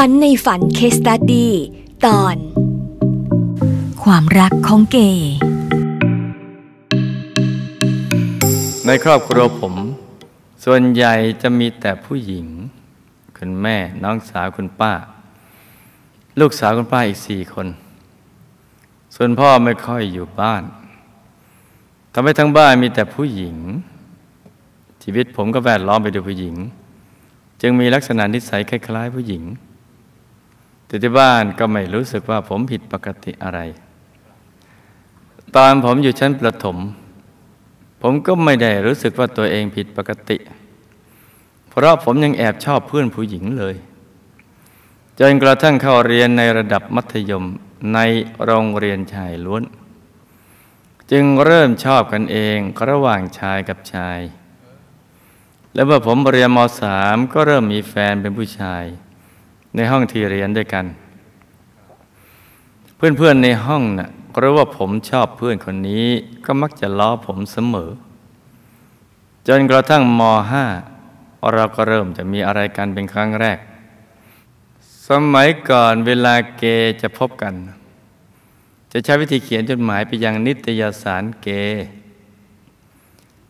ฝันในฝันเคสตัดดี้ตอน ความรักของเกย์ในครอบครัวผม ส่วนใหญ่จะมีแต่ผู้หญิง คุณแม่น้องสาวคุณป้า ลูกสาวคุณป้าอีกสี่คน ส่วนพ่อไม่ค่อยอยู่บ้านทำให้ทั้งบ้านมีแต่ผู้หญิง ชีวิตผมก็แวดล้อมไปด้วยผู้หญิง จึงมีลักษณะนิสัยคล้ายๆ ผู้หญิง แต่ที่บ้านก็ไม่รู้สึกว่าผมผิดปกติอะไร ตอนผมอยู่ชั้นประถม ผมก็ไม่ได้รู้สึกว่าตัวเองผิดปกติ เพราะผมยังแอบชอบเพื่อนผู้หญิงเลย จนกระทั่งเข้าเรียนในระดับมัธยมในโรงเรียนชายล้วน จึงเริ่มชอบกันเองระหว่างชายกับชาย แล้วเมื่อผมเรียนมสามก็เริ่มมีแฟนเป็นผู้ชาย ในห้องที่เรียนด้วยกัน เพื่อนๆในห้องนะ่ะรู้ว่าผมชอบเพื่อนคนนี้ก็มักจะล้อผมเสมอ จนกระทั่งมห้าเราก็เริ่มจะมีอะไรกันเป็นครั้งแรก สมัยก่อนเวลาเกจะพบกัน จะใช้วิธีเขียนจดหมายไปยังนิตยสารเก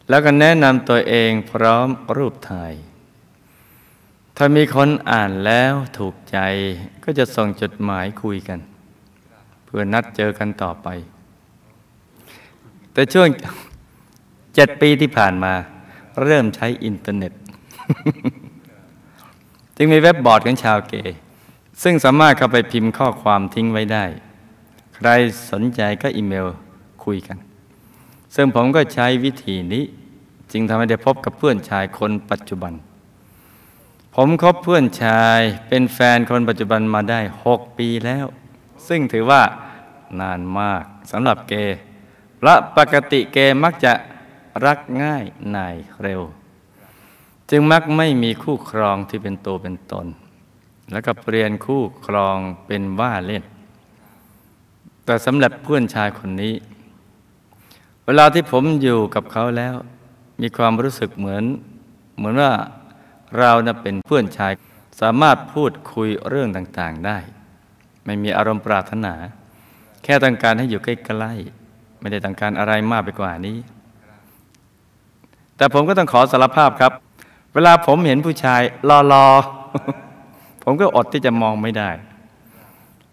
แล้วก็แนะนำตัวเองพร้อมรูปถ่าย ถ้ามีคนอ่านแล้วถูกใจก็จะส่งจดหมายคุยกัน เพื่อนัดเจอกันต่อไป แต่ช่วงเจ็ดปีที่ผ่านมา เริ่มใช้อินเทอร์เน็ต จึงมีเว็บบอร์ดของชาวเกย์ซึ่งสามารถเข้าไปพิมพ์ข้อความทิ้งไว้ได้ ใครสนใจก็อีเมลคุยกัน ซึ่งผมก็ใช้วิธีนี้ จึงทำให้ได้พบกับเพื่อนชายคนปัจจุบัน ผมคบเพื่อนชายเป็นแฟนคนปัจจุบันมาได้หกปีแล้ว ซึ่งถือว่านานมากสำหรับเกย์เพราะปกติเกย์มักจะรักง่ายนายเร็ว จึงมักไม่มีคู่ครองที่เป็นตัวเป็นตน แล้วก็เปลี่ยนคู่ครองเป็นว่าเล่น แต่สำหรับเพื่อนชายคนนี้ เวลาที่ผมอยู่กับเขาแล้ว มีความรู้สึกเหมือน เหมือนว่า เรานะเป็นเพื่อนชายสามารถพูดคุยเรื่องต่างๆได้ ไม่มีอารมณ์ปรารถนา แค่ต้องการให้อยู่ใกล้ๆไม่ได้ต้องการอะไรมากไปกว่านี้ แต่ผมก็ต้องขอสารภาพครับ เวลาผมเห็นผู้ชายรอๆผมก็อดที่จะมองไม่ได้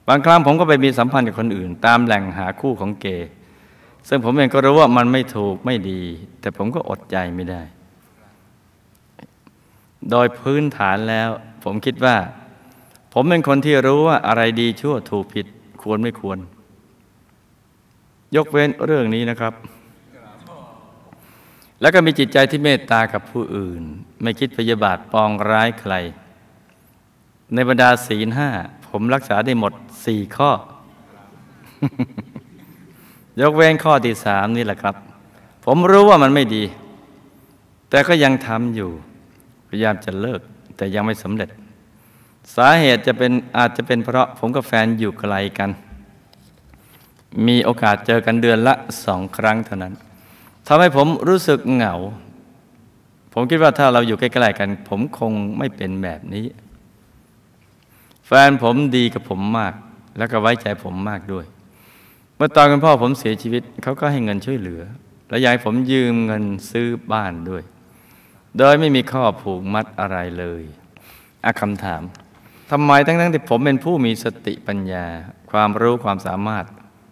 บางครั้งผมก็ไปมีสัมพันธ์กับคนอื่น ตามแหล่งหาคู่ของเกย์ซึ่งผมเองก็รู้ว่ามันไม่ถูกไม่ดี แต่ผมก็อดใจไม่ได้ โดยพื้นฐานแล้ว ผมคิดว่า ผมเป็นคนที่รู้ว่าอะไรดีชั่วถูกผิดควรไม่ควร ยกเว้นเรื่องนี้นะครับ แล้วก็มีจิตใจที่เมตตากับผู้อื่น ไม่คิดพยาบาทปองร้ายใคร ในบรรดาศีลห้าผมรักษาได้หมดสี่ข้อ ยกเว้นข้อที่สามนี่แหละครับ ผมรู้ว่ามันไม่ดี แต่ก็ยังทำอยู่ พยายามจะเลิกแต่ยังไม่สำเร็จ สาเหตุจะเป็นอาจจะเป็นเพราะผมกับแฟนอยู่ไกลกัน มีโอกาสเจอกันเดือนละสองครั้งเท่านั้นทำให้ผมรู้สึกเหงา ผมคิดว่าถ้าเราอยู่ใกล้ๆกัน ผมคงไม่เป็นแบบนี้ แฟนผมดีกับผมมาก แล้วก็ไว้ใจผมมากด้วย เมื่อตอนคุณพ่อผมเสียชีวิตเขาก็ให้เงินช่วยเหลือ และอยากให้ผมยืมเงินซื้อบ้านด้วย โดยไม่มีข้อผูกมัดอะไรเลยอะคำถามทำไมทั้งๆที่ผมเป็นผู้มีสติปัญญา ความรู้ความสามารถ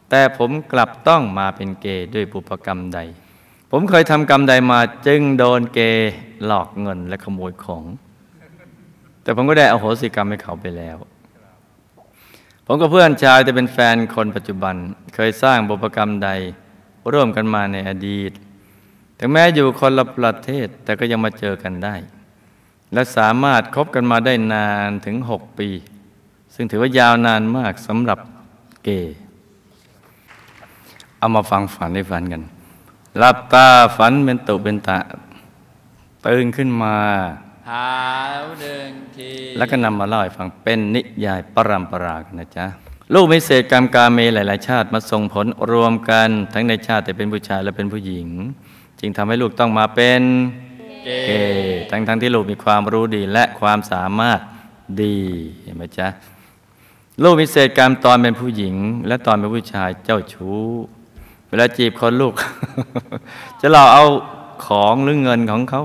แต่ผมกลับต้องมาเป็นเกย์ด้วยบุพกรรมใด ผมเคยทำกรรมใดมาจึงโดนเกย์หลอกเงินและขโมยของ แต่ผมก็ได้อโหสิกรรมให้เขาไปแล้ว ผมกับเพื่อนชายจะเป็นแฟนคนปัจจุบัน เคยสร้างบุพกรรมใด ร่วมกันมาในอดีต ถึงแม้อยู่คนละประเทศแต่ก็ยังมาเจอกันได้ และสามารถคบกันมาได้นานถึงหกปี ซึ่งถือว่ายาวนานมากสำหรับเกย์เอามาฟังฝันให้ฟันกันหลับตาฝันเป็นตุเป็นตะตื่นขึ้นมาหาหนึ่งทีแล้วก็นำมาเล่าให้ฟังเป็นนิยายปรำปรากันนะจ๊ะ ลูกมีเศษกรรมกาเมหลาย ๆ ชาติมาส่งผลรวมกันทั้งในชาติแต่เป็นผู้ชายและเป็นผู้หญิง จึงทำให้ลูกต้องมาเป็นเกเกย์ทั้งทั้งที่ลูกมีความรู้ดีและความสามารถดีเห็นไหมจ๊ะลูกมีเศษกรรมตอนเป็นผู้หญิง และตอนเป็นผู้ชายเจ้าชู้ เวลาจีบคนลูก จะหลอกเอาของหรือเงินของเขา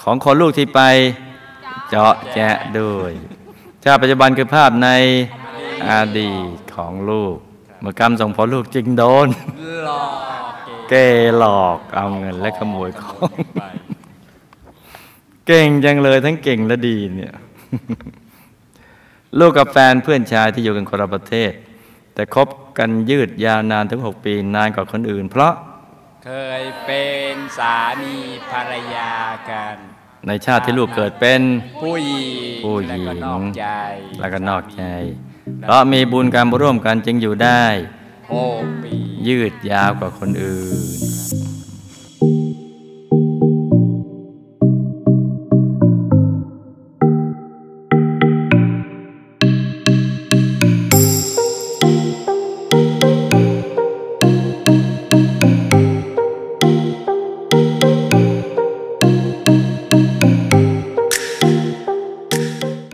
ของคนลูกที่ไปเจาะแจะด้วยชาติปัจจุบันคือภาพใน อดีตของลูกเมื่อกรรมส่งผลลูกจึงโดนหลอกเกเกหลอกเอาเงินและขโมยของไปเก่งจังเลยทั้งเก่งและดีเนี่ยลูกกับแฟนเพื่อนชายที่อยู่กันคนละประเทศ แต่คบกันยืดยาวนานถึงหกปีนานกว่าคนอื่น เพราะเคยเป็นสามีภรรยากัน ในชาติที่ลูกเกิดเป็น ผู้หญิงผู้หญิงแล้วก็นอกใจ แล้วก็นอกใจเพราะมีบุญกรรมร่วมกันจึงอยู่ได้หกปียืดยาวกว่าคนอื่น